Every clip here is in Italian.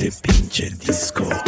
notte vince il disco.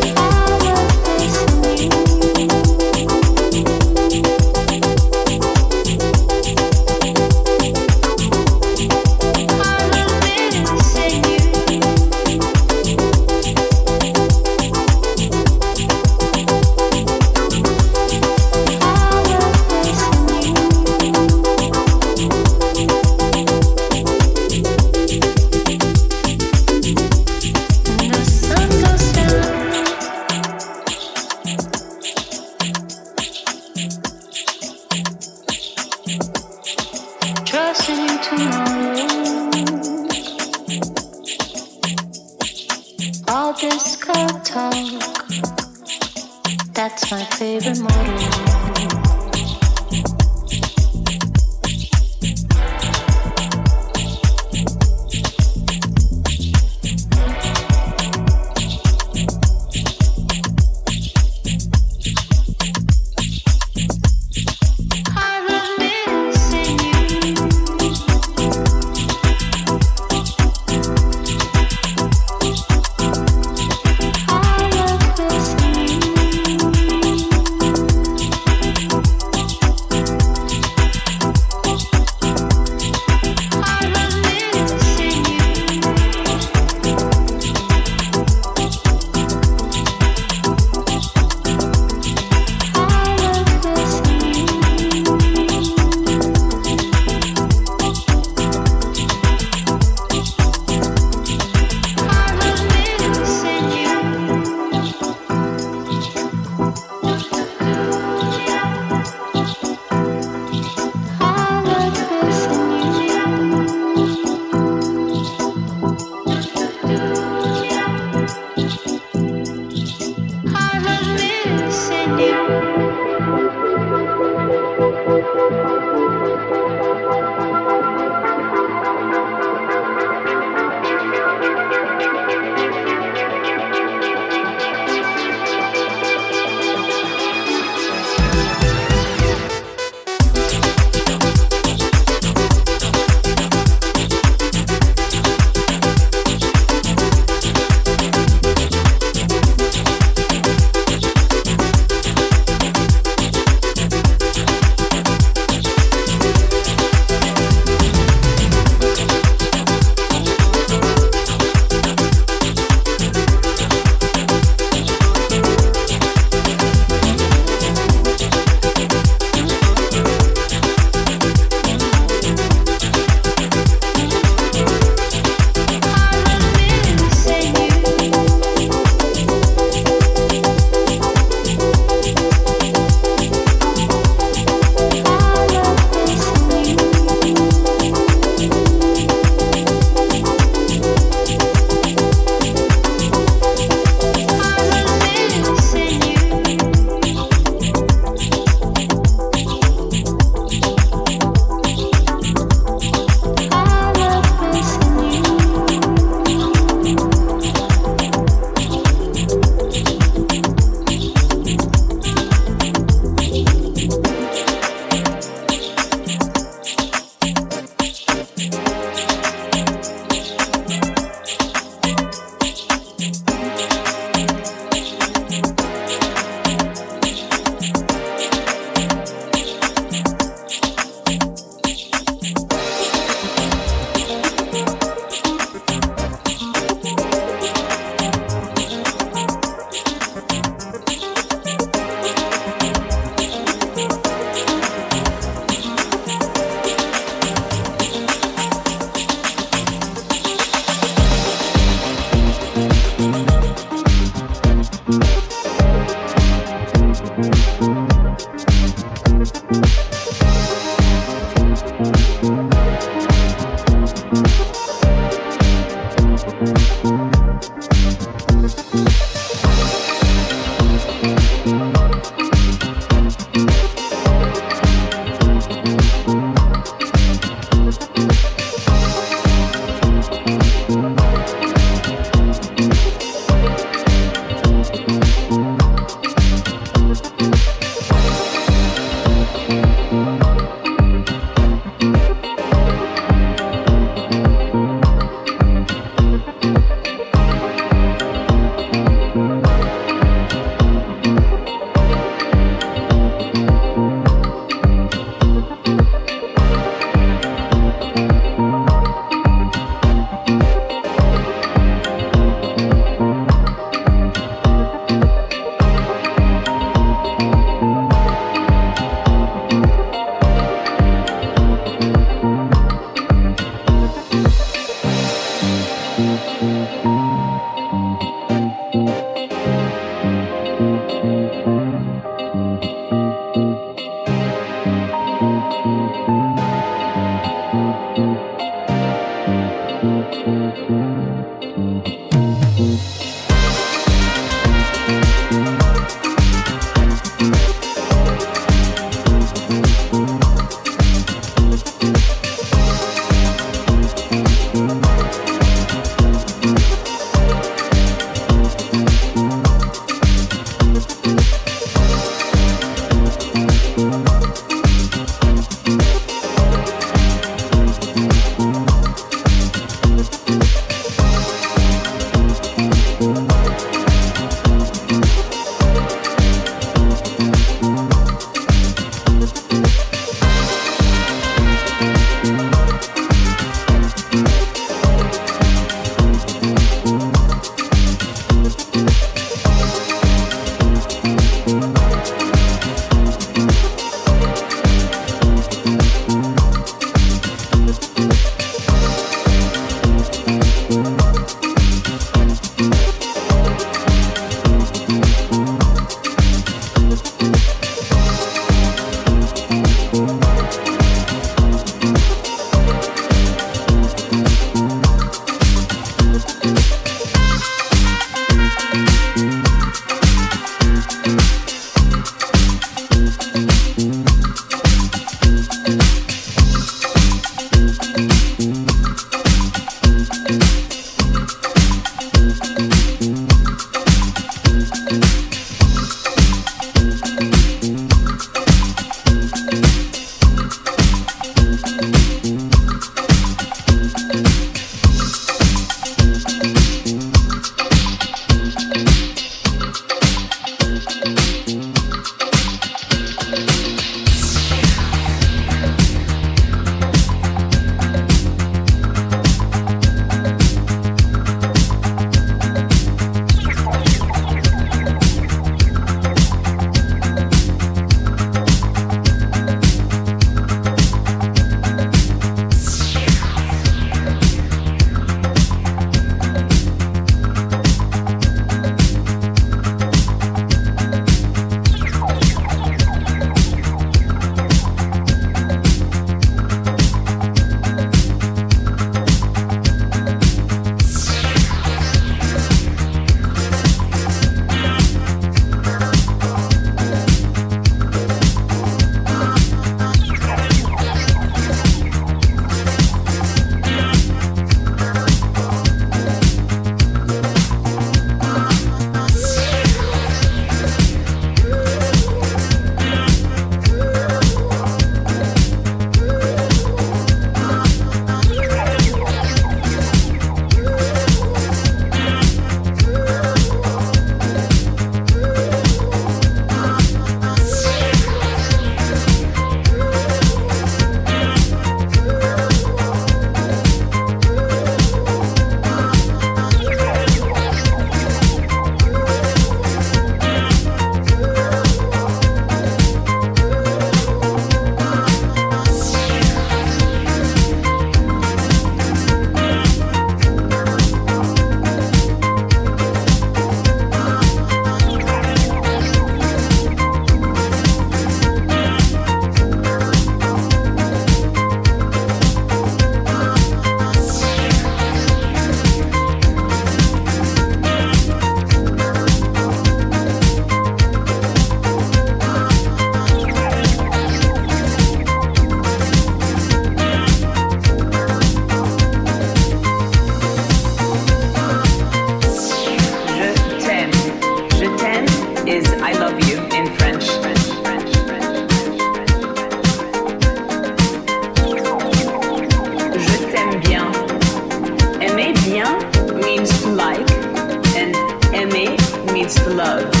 love.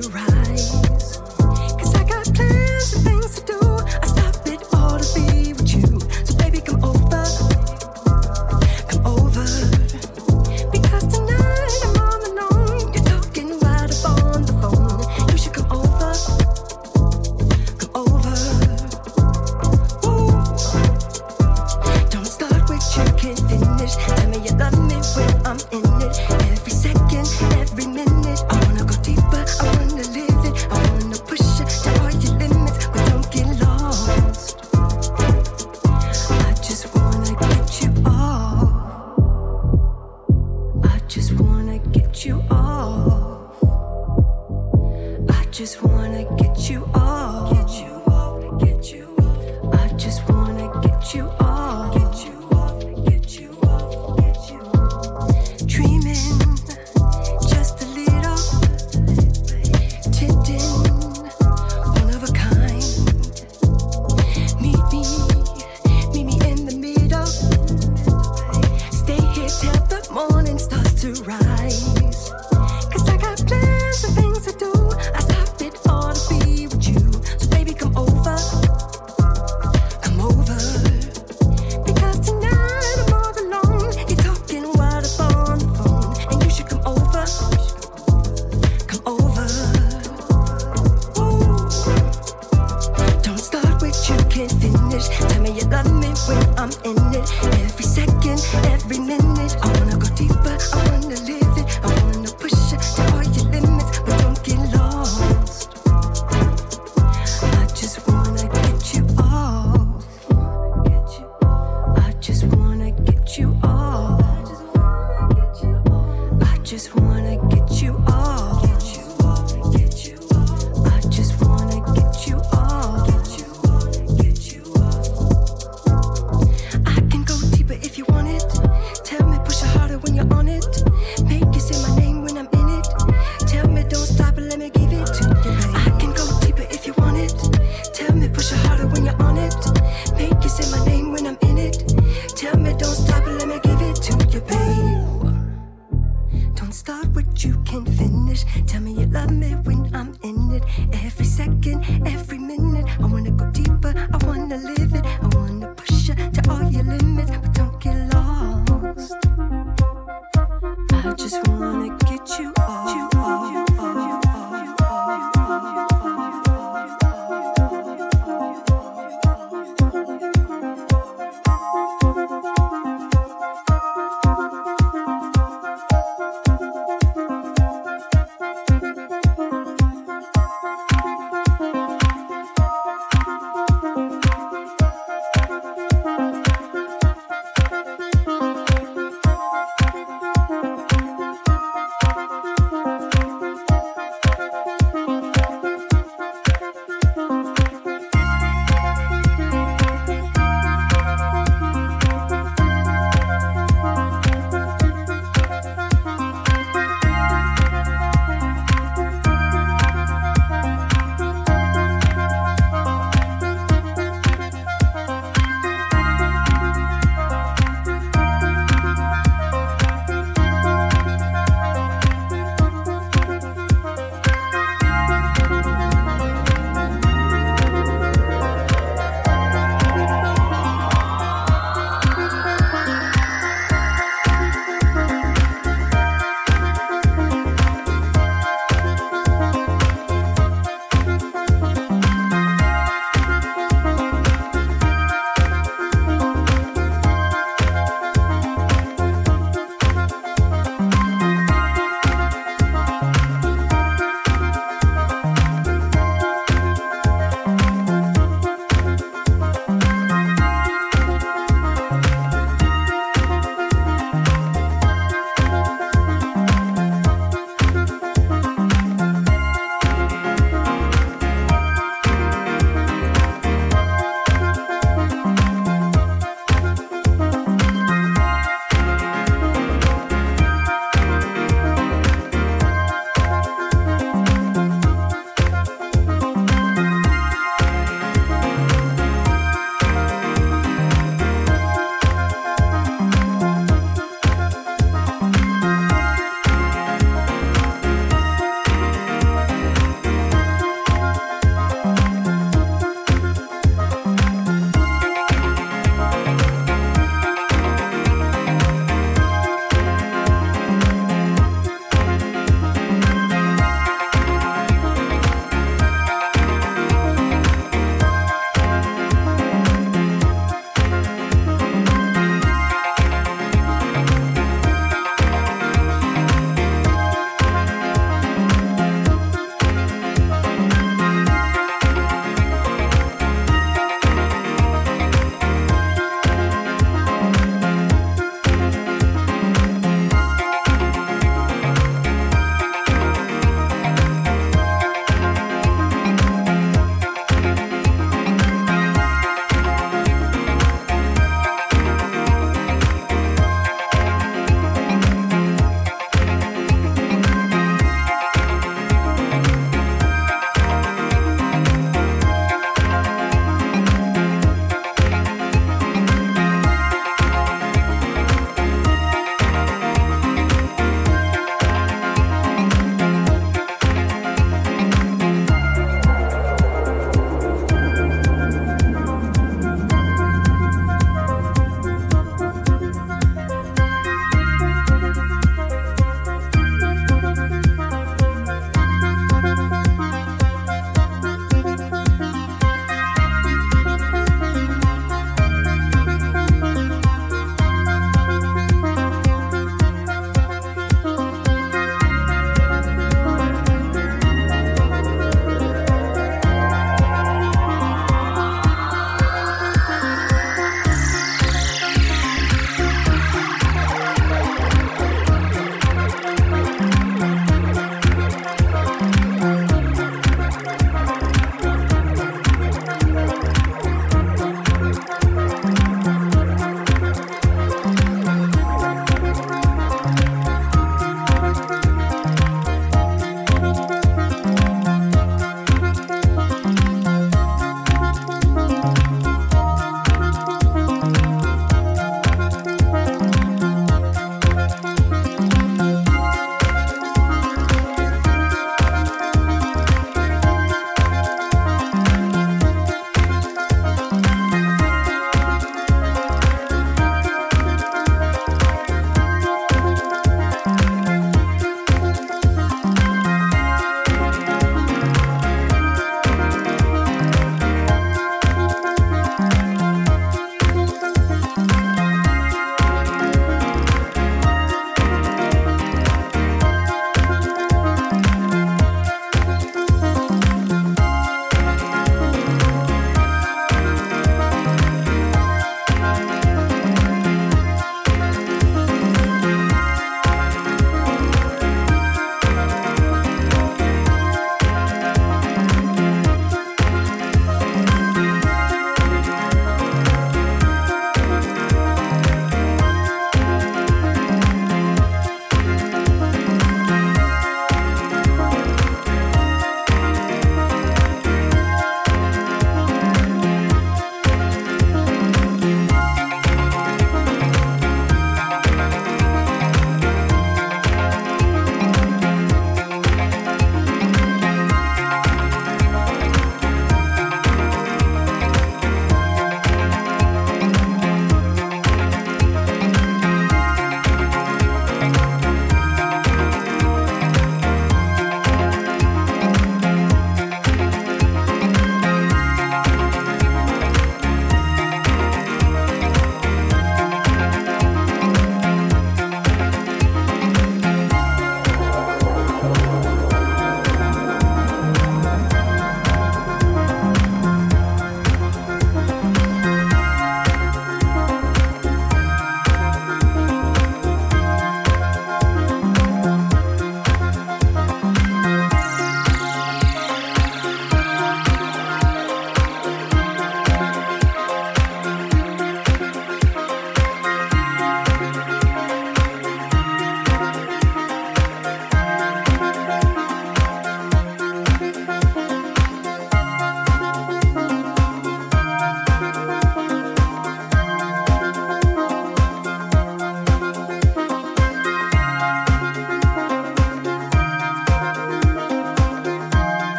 to rise.